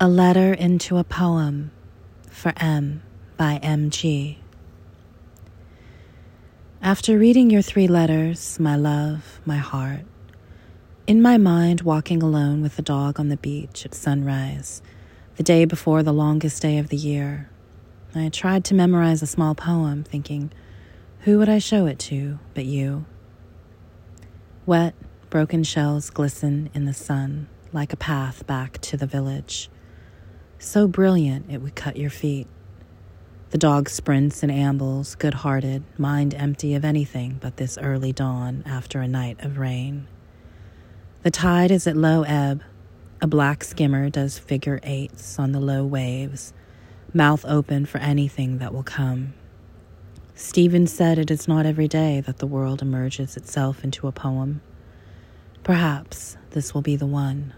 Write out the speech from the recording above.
A Letter into a Poem for M by M.G. After reading your three letters, my love, my heart, in my mind, walking alone with the dog on the beach at sunrise, the day before the longest day of the year, I tried to memorize a small poem, thinking, who would I show it to but you? Wet, broken shells glisten in the sun like a path back to the village so brilliant it would cut your feet. The dog sprints and ambles, good hearted, mind empty of anything but this early dawn after a night of rain. The tide is at low ebb. A black skimmer does figure eights on the low waves, mouth open for anything that will come. Stevens said it is not every day that the world emerges itself into a poem. Perhaps this will be the one.